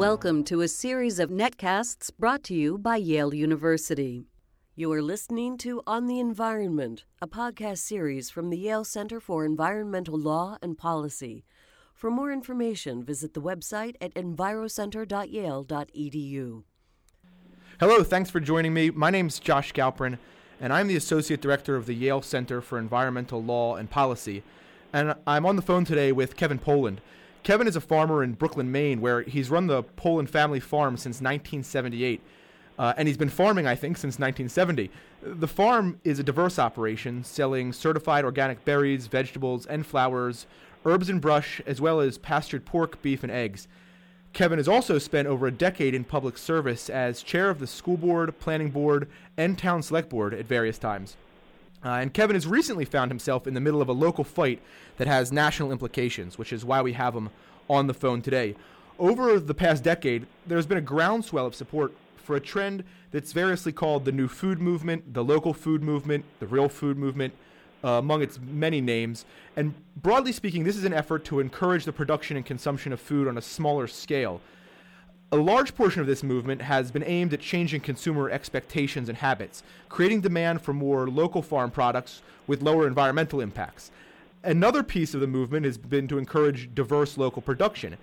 Welcome to a series of netcasts brought to you by Yale University. You are listening to On the Environment, a podcast series from the Yale Center for Environmental Law and Policy. For more information, visit the website at envirocenter.yale.edu. Hello, thanks for joining me. My name is Josh Galperin, and I'm the Associate Director of the Yale Center for Environmental Law and Policy. And I'm on the phone today with Kevin Poland. Kevin is a farmer in Brooklin, Maine, where he's run the Poland family farm since 1978. Uh, and he's been farming, I think, since 1970. The farm is a diverse operation, selling certified organic berries, vegetables, and flowers, herbs and brush, as well as pastured pork, beef, and eggs. Kevin has also spent over a decade in public service as chair of the school board, planning board, and town select board at various times. Uh, and Kevin has recently found himself in the middle of a local fight that has national implications, which is why we have him on the phone today. Over the past decade, there's been a groundswell of support for a trend that's variously called the New Food Movement, the Local Food Movement, the Real Food Movement, uh, among its many names. And broadly speaking, this is an effort to encourage the production and consumption of food on a smaller scale. A large portion of this movement has been aimed at changing consumer expectations and habits, creating demand for more local farm products with lower environmental impacts. Another piece of the movement has been to encourage diverse local production.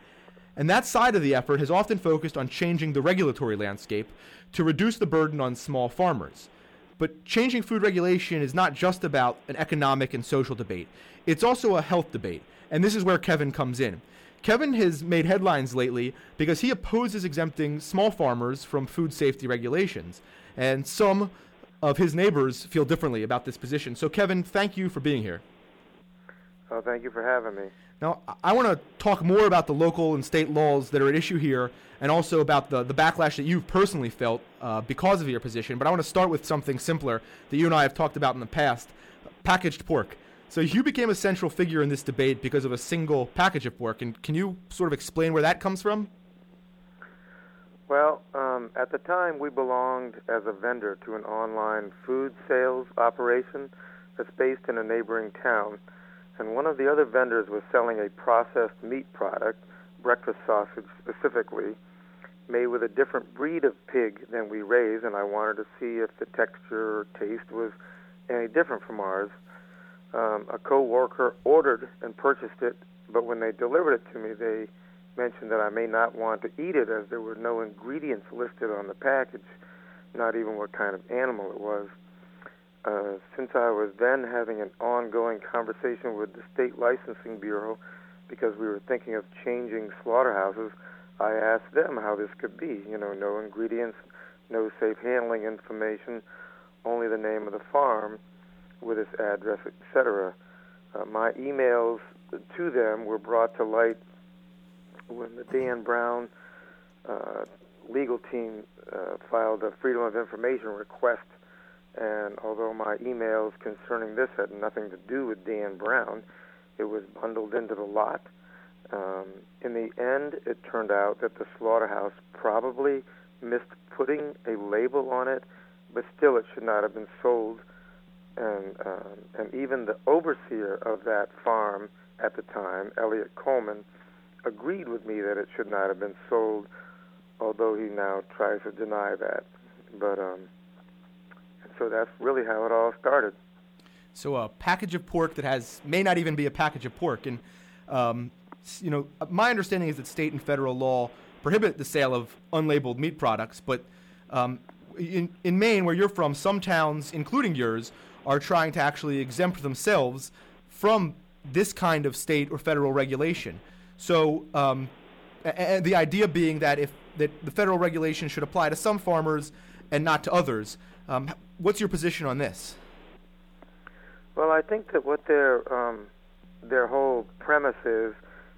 And that side of the effort has often focused on changing the regulatory landscape to reduce the burden on small farmers. But changing food regulation is not just about an economic and social debate, it's also a health debate. And this is where Kevin comes in. Kevin has made headlines lately because he opposes exempting small farmers from food safety regulations. And some of his neighbors feel differently about this position. So, Kevin, thank you for being here. Oh, thank you for having me. Now, I want to talk more about the local and state laws that are at issue here and also about the, the backlash that you've personally felt uh, because of your position. But I want to start with something simpler that you and I have talked about in the past packaged pork. So you became a central figure in this debate because of a single package of pork, and can you sort of explain where that comes from? Well, um, at the time, we belonged as a vendor to an online food sales operation that's based in a neighboring town. And one of the other vendors was selling a processed meat product, breakfast sausage specifically, made with a different breed of pig than we raise, and I wanted to see if the texture or taste was any different from ours um, a co-worker ordered and purchased it, but when they delivered it to me, they mentioned that I may not want to eat it as there were no ingredients listed on the package, not even what kind of animal it was. Uh, since I was then having an ongoing conversation with the state licensing bureau because we were thinking of changing slaughterhouses, I asked them how this could be. You know, no ingredients, no safe handling information, only the name of the farm with its address, etc. Uh, my emails to them were brought to light when the Dan Brown uh, legal team uh, filed a Freedom of Information request. And although my emails concerning this had nothing to do with Dan Brown, it was bundled into the lot. Um, in the end, it turned out that the slaughterhouse probably missed putting a label on it, but still it should not have been sold and um, and even the overseer of that farm at the time, Eliot Coleman, agreed with me that it should not have been sold, although he now tries to deny that. But um, so that's really how it all started. So a package of pork that has may not even be a package of pork, and um, you know my understanding is that state and federal law prohibit the sale of unlabeled meat products, but um, in, in Maine, where you're from, some towns, including yours, are trying to actually exempt themselves from this kind of state or federal regulation. So, um, and the idea being that if that the federal regulation should apply to some farmers and not to others. Um, what's your position on this? Well, I think that what their um, their whole premise is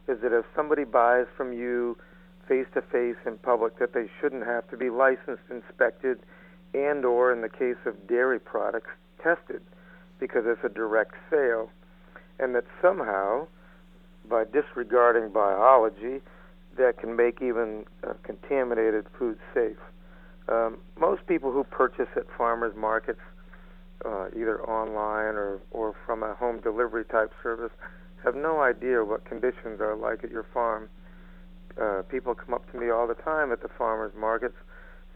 is that if somebody buys from you face to face in public, that they shouldn't have to be licensed, inspected, and or in the case of dairy products, tested because it's a direct sale, and that somehow, by disregarding biology, that can make even uh, contaminated food safe. Um, most people who purchase at farmers markets, uh, either online or, or from a home delivery type service, have no idea what conditions are like at your farm. uh, people come up to me all the time at the farmers markets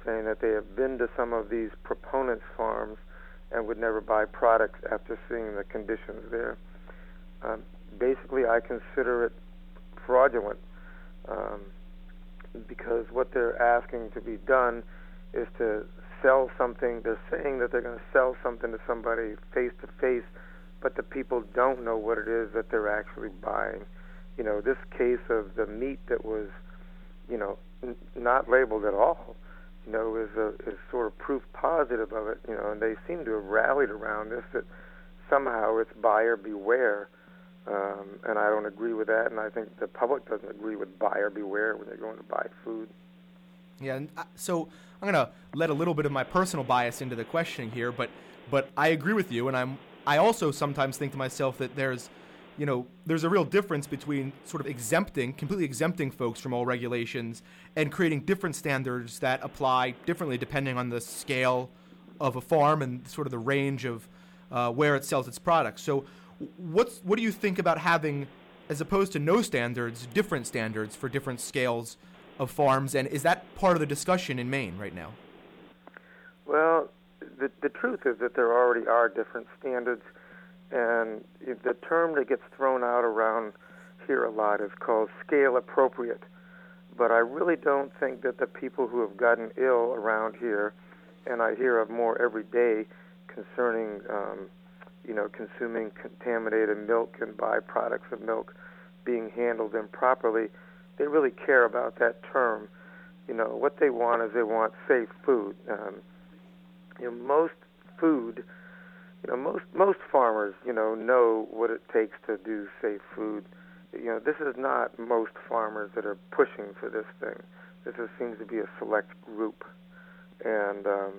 saying that they have been to some of these proponents' farms and would never buy products after seeing the conditions there. Um, basically, I consider it fraudulent um, because what they're asking to be done is to sell something. They're saying that they're going to sell something to somebody face to face, but the people don't know what it is that they're actually buying. You know, this case of the meat that was, you know, n- not labeled at all, you know, is a, is sort of proof positive of it. You know, and they seem to have rallied around this that somehow it's buyer beware. Um, and I don't agree with that, and I think the public doesn't agree with buyer beware when they're going to buy food. Yeah, and uh, so I'm gonna let a little bit of my personal bias into the questioning here, but but I agree with you, and I'm I also sometimes think to myself that there's you know there's a real difference between sort of exempting completely exempting folks from all regulations and creating different standards that apply differently depending on the scale of a farm and sort of the range of uh, where it sells its products. So what's what do you think about having, as opposed to no standards, different standards for different scales of farms, and is that part of the discussion in Maine right now? Well, the the truth is that there already are different standards, and the term that gets thrown out around here a lot is called scale appropriate. But I really don't think that the people who have gotten ill around here, and I hear of more every day concerning um, you know, consuming contaminated milk and byproducts of milk being handled improperly, they really care about that term. You know, what they want is they want safe food. Um, you know, most food, you know, most most farmers, you know, know what it takes to do safe food. You know, this is not most farmers that are pushing for this thing. This is, seems to be a select group, and um,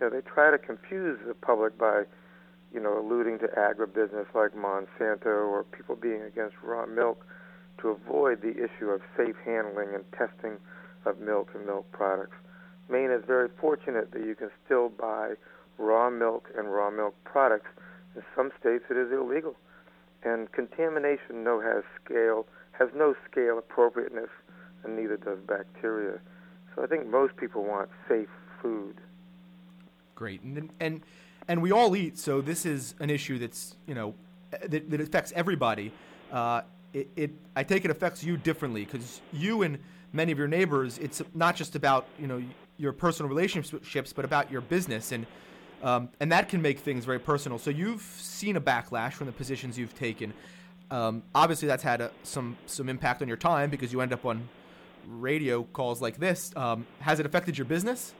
you know, they try to confuse the public by you know, alluding to agribusiness like Monsanto or people being against raw milk to avoid the issue of safe handling and testing of milk and milk products. Maine is very fortunate that you can still buy raw milk and raw milk products. In some states, it is illegal, and contamination no has scale has no scale appropriateness, and neither does bacteria. So I think most people want safe food. Great, and and and we all eat. So this is an issue that's you know that, that affects everybody. Uh, it, it, I take it affects you differently because you and many of your neighbors. It's not just about you know your personal relationships, but about your business and. Um, and that can make things very personal. So you've seen a backlash from the positions you've taken. Um, obviously, that's had a, some some impact on your time because you end up on radio calls like this. Um, has it affected your business?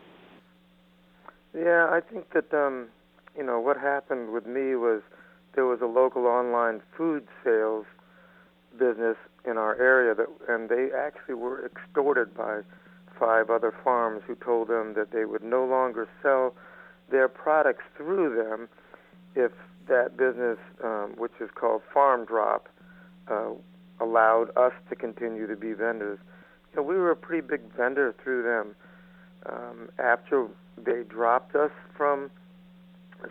Yeah, I think that um, you know, what happened with me was there was a local online food sales business in our area that and they actually were extorted by five other farms who told them that they would no longer sell their products through them if that business, um, which is called Farm Drop, uh, allowed us to continue to be vendors. You know, we were a pretty big vendor through them. Um, after they dropped us from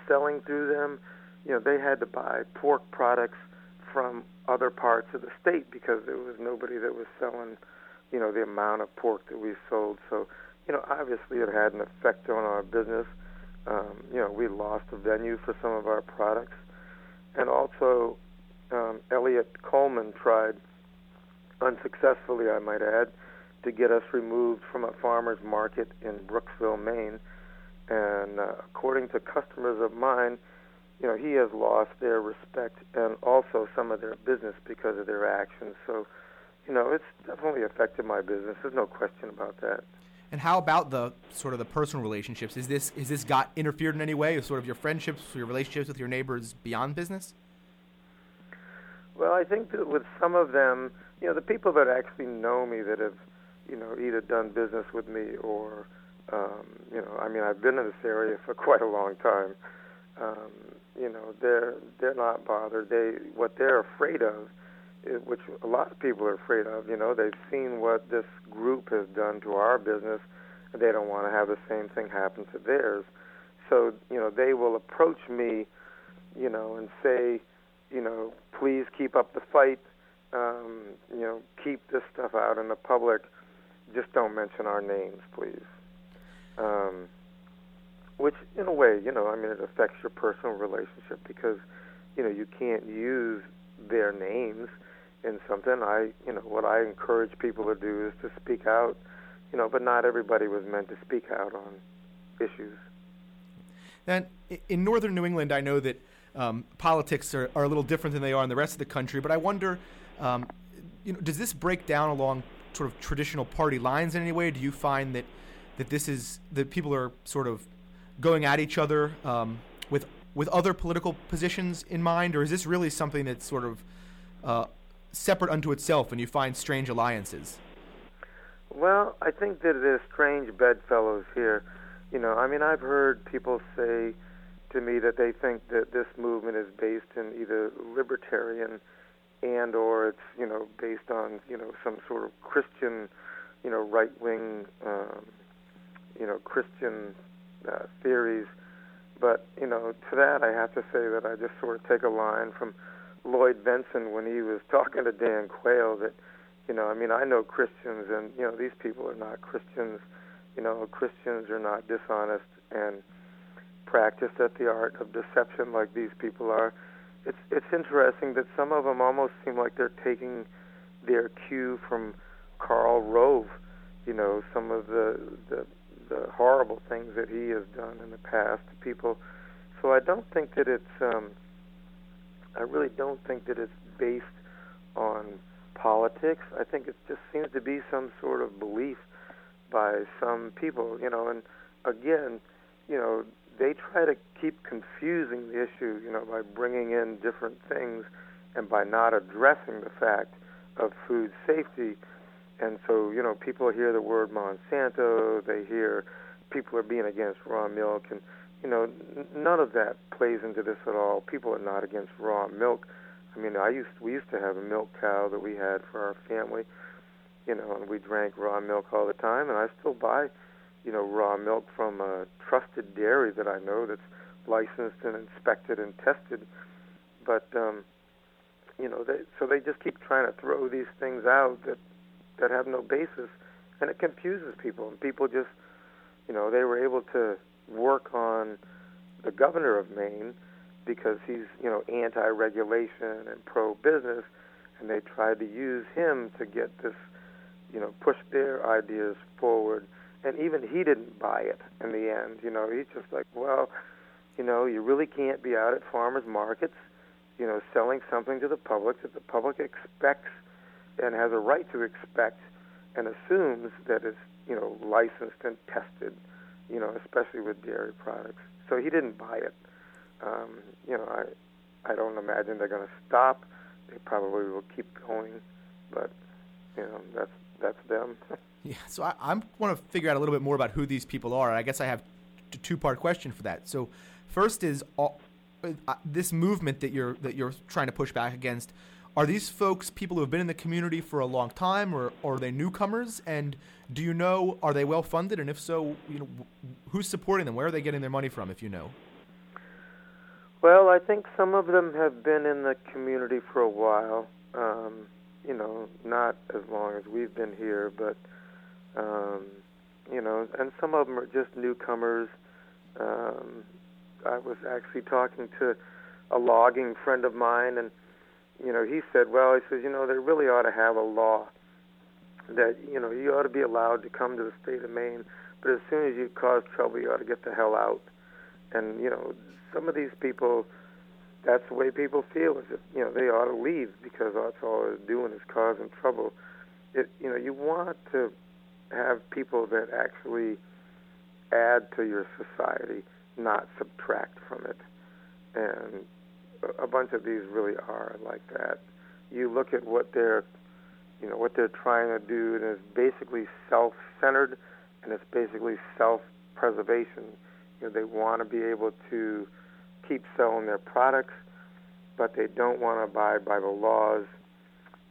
selling through them, you know, they had to buy pork products from other parts of the state because there was nobody that was selling, you know, the amount of pork that we sold. So, you know, obviously it had an effect on our business. Um, you know, we lost a venue for some of our products. And also, um, Eliot Coleman tried, unsuccessfully, I might add, to get us removed from a farmer's market in Brooksville, Maine and uh, according to customers of mine, you know, he has lost their respect and also some of their business because of their actions. So, you know, it's definitely affected my business. There's no question about that. And how about the sort of the personal relationships? Is this is this got interfered in any way? Is sort of your friendships, your relationships with your neighbors beyond business? Well, I think that with some of them, you know, the people that actually know me that have, you know, either done business with me or um, you know, I mean, I've been in this area for quite a long time. Um, you know, they're they're not bothered. They what they're afraid of, which a lot of people are afraid of. You know, they've seen what this group has done to our business, they don't want to have the same thing happen to theirs. So you know, they will approach me, you know, and say, you know, please keep up the fight. um, you know, keep this stuff out in the public. Just don't mention our names, please. Um, which, in a way, you know, I mean, it affects your personal relationship because, you know, you can't use their names in something. I, you know, what I encourage people to do is to speak out, you know, but not everybody was meant to speak out on issues. And in northern New England, I know that um, politics are, are a little different than they are in the rest of the country, but I wonder, um, you know, does this break down along sort of traditional party lines in any way? Do you find that that this is that people are sort of going at each other um, with with other political positions in mind, or is this really something that's sort of uh, separate unto itself, and you find strange alliances? Well, I think that there's strange bedfellows here. You know, I mean, I've heard people say to me that they think that this movement is based in either libertarian and or it's you know based on you know some sort of Christian, you know, right wing, um, you know, Christian uh, theories. But you know, to that I have to say that I just sort of take a line from Lloyd Bentsen when he was talking to Dan Quayle that, you know, I mean, I know Christians, and you know, these people are not Christians. You know, Christians are not dishonest and practice at the art of deception like these people are. It's it's interesting that some of them almost seem like they're taking their cue from Karl Rove. You know, some of the the the horrible things that he has done in the past to people. So I don't think that it's um, I really don't think that it's based on politics. I think it just seems to be some sort of belief by some people, you know, and again, you know, they try to keep confusing the issue, you know, by bringing in different things and by not addressing the fact of food safety and so, you know, people hear the word Monsanto, they hear people are being against raw milk, and, you know, none of that plays into this at all. People are not against raw milk. I mean, I used we used to have a milk cow that we had for our family, you know, and we drank raw milk all the time, and I still buy, you know, raw milk from a trusted dairy that I know that's licensed and inspected and tested. But um, you know, they, so they just keep trying to throw these things out that that have no basis, and it confuses people. And people just, you know, they were able to work on the governor of Maine because he's, you know, anti-regulation and pro-business, and they tried to use him to get this, you know, push their ideas forward. And even he didn't buy it in the end. You know, he's just like, well, you know, you really can't be out at farmers markets, you know, selling something to the public that the public expects and has a right to expect and assumes that it's you know licensed and tested, you know, especially with dairy products. So he didn't buy it. Um, you know, I I don't imagine they're going to stop. They probably will keep going, but you know that's that's them. yeah. So I, I want to figure out a little bit more about who these people are. I guess I have a two part question for that. So first is all, uh, this movement that you're that you're trying to push back against are these folks people who have been in the community for a long time, or, or are they newcomers? And do you know are they well funded? And if so, you know, who's supporting them? Where are they getting their money from? If you know. Well, I think some of them have been in the community for a while. Um, you know, not as long as we've been here, but um, you know, and some of them are just newcomers. Um, I was actually talking to a logging friend of mine, and you know, he said, well, he says, you know, they really ought to have a law that, you know, you ought to be allowed to come to the state of Maine, but as soon as you cause trouble, you ought to get the hell out. And, you know, some of these people, that's the way people feel is that, you know, they ought to leave because that's all they're doing is causing trouble. It, you know, you want to have people that actually add to your society, not subtract from it. And a bunch of these really are like that. You look at what they're, you know, what they're trying to do, and it's basically self-centered, and it's basically self-preservation. You know, they want to be able to keep selling their products, but they don't want to abide by the laws,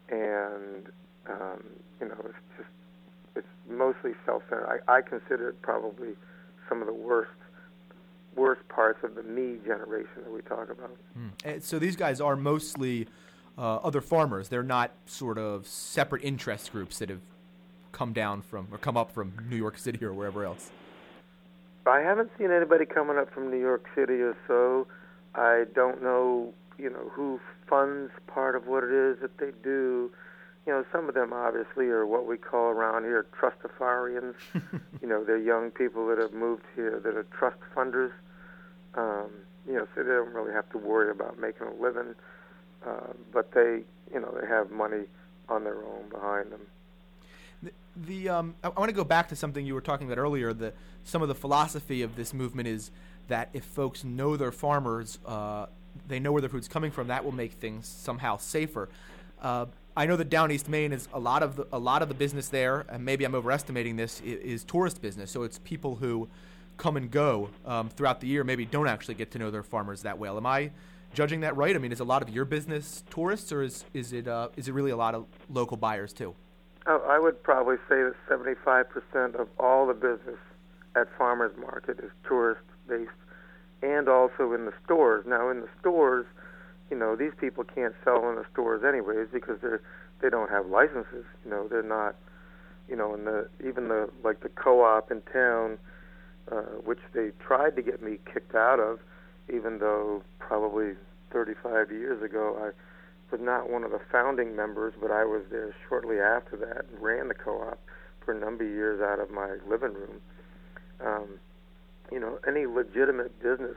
and um, you know, it's just it's mostly self-centered. I, I consider it probably some of the worst worst parts of the me generation that we talk about. Mm. So these guys are mostly uh, other farmers. They're not sort of separate interest groups that have come down from or come up from New York City or wherever else. I haven't seen anybody coming up from New York City or so. I don't know, you know, who funds part of what it is that they do. You know, some of them obviously are what we call around here trustafarians. you know, they're young people that have moved here that are trust funders. Um, you know, so they don't really have to worry about making a living. Uh, but they, you know, they have money on their own behind them. The, the um, I, I want to go back to something you were talking about earlier. The some of the philosophy of this movement is that if folks know their farmers, uh, they know where their food's coming from. That will make things somehow safer. Uh, I know that down East Maine is a lot of the, a lot of the business there, and maybe I'm overestimating this, is, is tourist business. So it's people who come and go um, throughout the year, maybe don't actually get to know their farmers that well. Am I judging that right? I mean, is a lot of your business tourists, or is is it uh, is it really a lot of local buyers too? I would probably say that 75% of all the business at farmers market is tourist based, and also in the stores. Now, in the stores, you know, these people can't sell in the stores anyways because they're they don't have licenses. You know, they're not. You know, in the even the like the co-op in town, uh, which they tried to get me kicked out of, even though probably 35 years ago I was not one of the founding members, but I was there shortly after that and ran the co-op for a number of years out of my living room. Um, you know, any legitimate business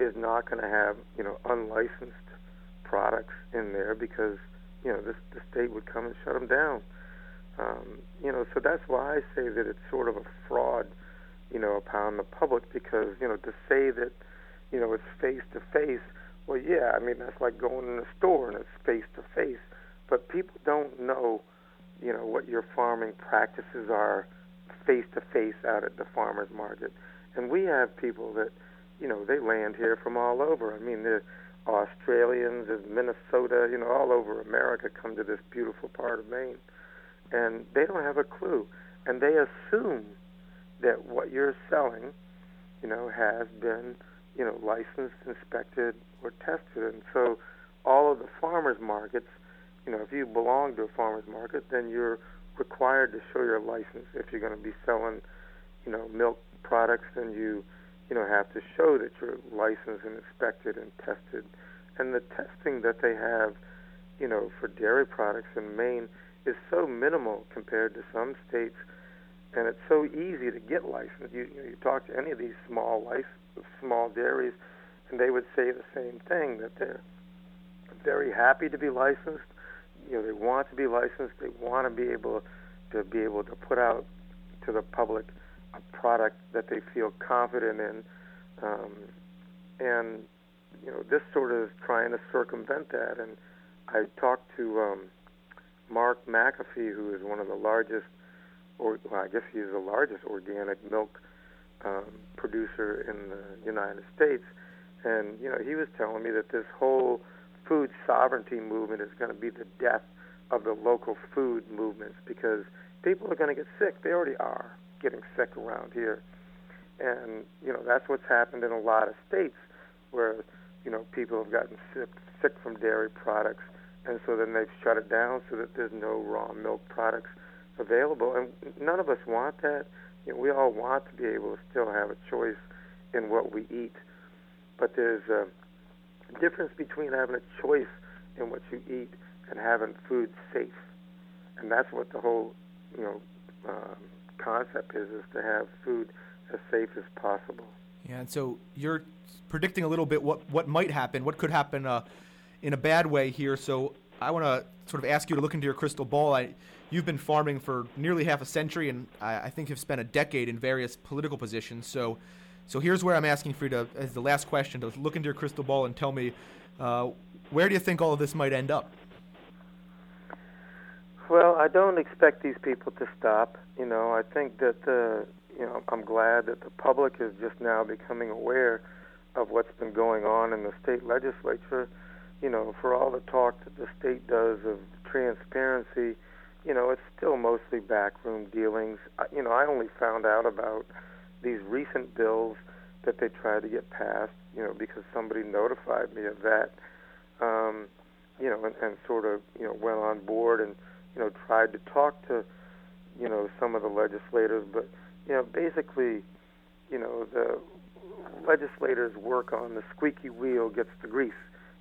is not going to have you know unlicensed products in there because you know this the state would come and shut them down. Um, you know, so that's why I say that it's sort of a fraud, you know, upon the public because you know to say that you know it's face to face well, yeah, I mean that's like going in a store and it's face to face, but people don't know, you know, what your farming practices are face to face out at the farmers market. And we have people that, you know, they land here from all over. I mean, the Australians, there's Minnesota, you know, all over America come to this beautiful part of Maine, and they don't have a clue, and they assume that what you're selling, you know, has been, you know, licensed, inspected, were tested. And so all of the farmers markets, you know, if you belong to a farmers market, then you're required to show your license. If you're going to be selling, you know, milk products, then you, you know, have to show that you're licensed and inspected and tested. And the testing that they have, you know, for dairy products in Maine is so minimal compared to some states, and it's so easy to get licensed. You, you, know, you talk to any of these small license, small dairies, and they would say the same thing that they're very happy to be licensed. You know, they want to be licensed. They want to be able to be able to put out to the public a product that they feel confident in, um, and you know, this sort of is trying to circumvent that. And I talked to um, Mark McAfee, who is one of the largest, or well, I guess he's the largest organic milk um, producer in the United States and you know, he was telling me that this whole food sovereignty movement is going to be the death of the local food movements because people are going to get sick. They already are getting sick around here, and you know that's what's happened in a lot of states where you know people have gotten sick sick from dairy products, and so then they've shut it down so that there's no raw milk products available. And none of us want that. You know, we all want to be able to still have a choice in what we eat but there's a difference between having a choice in what you eat and having food safe, and that's what the whole you know um, concept is: is to have food as safe as possible. Yeah, and so you're predicting a little bit what what might happen, what could happen uh, in a bad way here. So I want to sort of ask you to look into your crystal ball. I, you've been farming for nearly half a century, and I, I think have spent a decade in various political positions. So so here's where I'm asking for you to, as the last question, to look into your crystal ball and tell me uh, where do you think all of this might end up? Well, I don't expect these people to stop. You know, I think that the, you know, I'm glad that the public is just now becoming aware of what's been going on in the state legislature. You know, for all the talk that the state does of transparency, you know, it's still mostly backroom dealings. You know, I only found out about these recent bills that they tried to get passed, you know, because somebody notified me of that. Um, you know, and, and sort of, you know, went on board and, you know, tried to talk to, you know, some of the legislators. But, you know, basically, you know, the legislators work on the squeaky wheel gets the grease,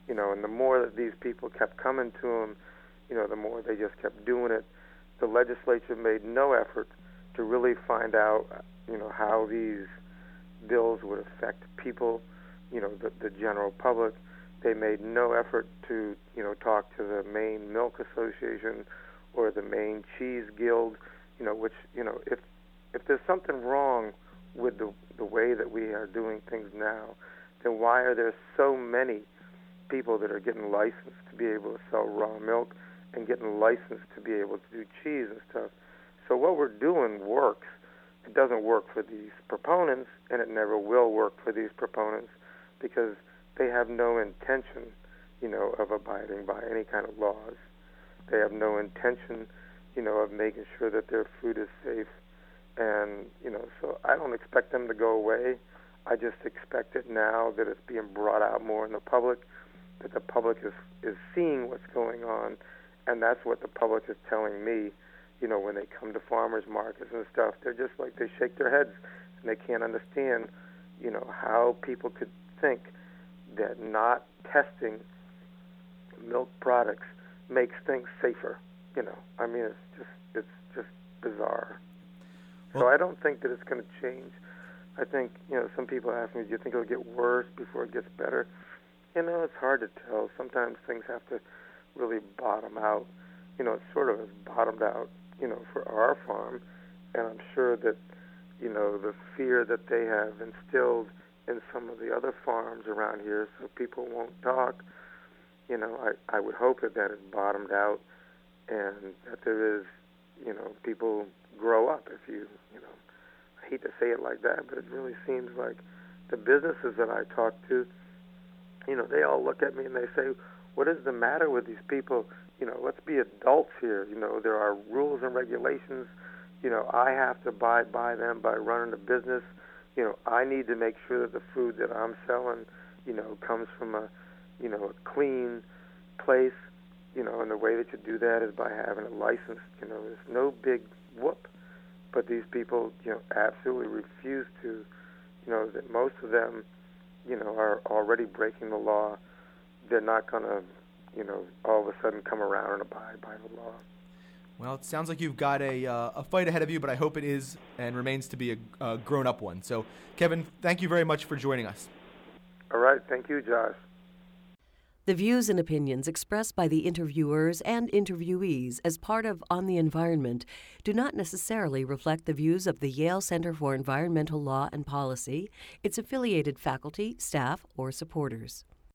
you know, and the more that these people kept coming to them, you know, the more they just kept doing it. The legislature made no effort to really find out, you know, how these bills would affect people, you know, the, the general public. They made no effort to, you know, talk to the Maine Milk Association or the Maine Cheese Guild, you know, which, you know, if if there's something wrong with the the way that we are doing things now, then why are there so many people that are getting licensed to be able to sell raw milk and getting licensed to be able to do cheese and stuff? So what we're doing works. It doesn't work for these proponents, and it never will work for these proponents because they have no intention, you know, of abiding by any kind of laws. They have no intention, you know, of making sure that their food is safe. And, you know, so I don't expect them to go away. I just expect it now that it's being brought out more in the public, that the public is, is seeing what's going on, and that's what the public is telling me, you know, when they come to farmers markets and stuff. They're just like, they shake their heads, and they can't understand, you know, how people could think that not testing milk products makes things safer. You know, I mean, it's just it's just bizarre. Well, so I don't think that it's going to change. I think you know some people ask me, do you think it'll get worse before it gets better? You know, it's hard to tell. Sometimes things have to really bottom out. You know, it sort of has bottomed out. You know, for our farm, and I'm sure that you know the fear that they have instilled in some of the other farms around here, so people won't talk. You know, I I would hope that that has bottomed out, and that there is, you know, people grow up. If you, you know, I hate to say it like that, but it really seems like the businesses that I talk to, you know, they all look at me and they say, "What is the matter with these people? You know, let's be adults here. You know, there are rules and regulations. You know, I have to abide by them by running a business." you know, I need to make sure that the food that I'm selling, you know, comes from a, you know, a clean place, you know, and the way that you do that is by having it licensed. You know, there's no big whoop, but these people, you know, absolutely refuse to, you know, that most of them, you know, are already breaking the law. They're not going to, you know, all of a sudden come around and abide by the law. Well, it sounds like you've got a, uh, a fight ahead of you, but I hope it is and remains to be a, a grown up one. So, Kevin, thank you very much for joining us. All right. Thank you, Josh. The views and opinions expressed by the interviewers and interviewees as part of On the Environment do not necessarily reflect the views of the Yale Center for Environmental Law and Policy, its affiliated faculty, staff, or supporters.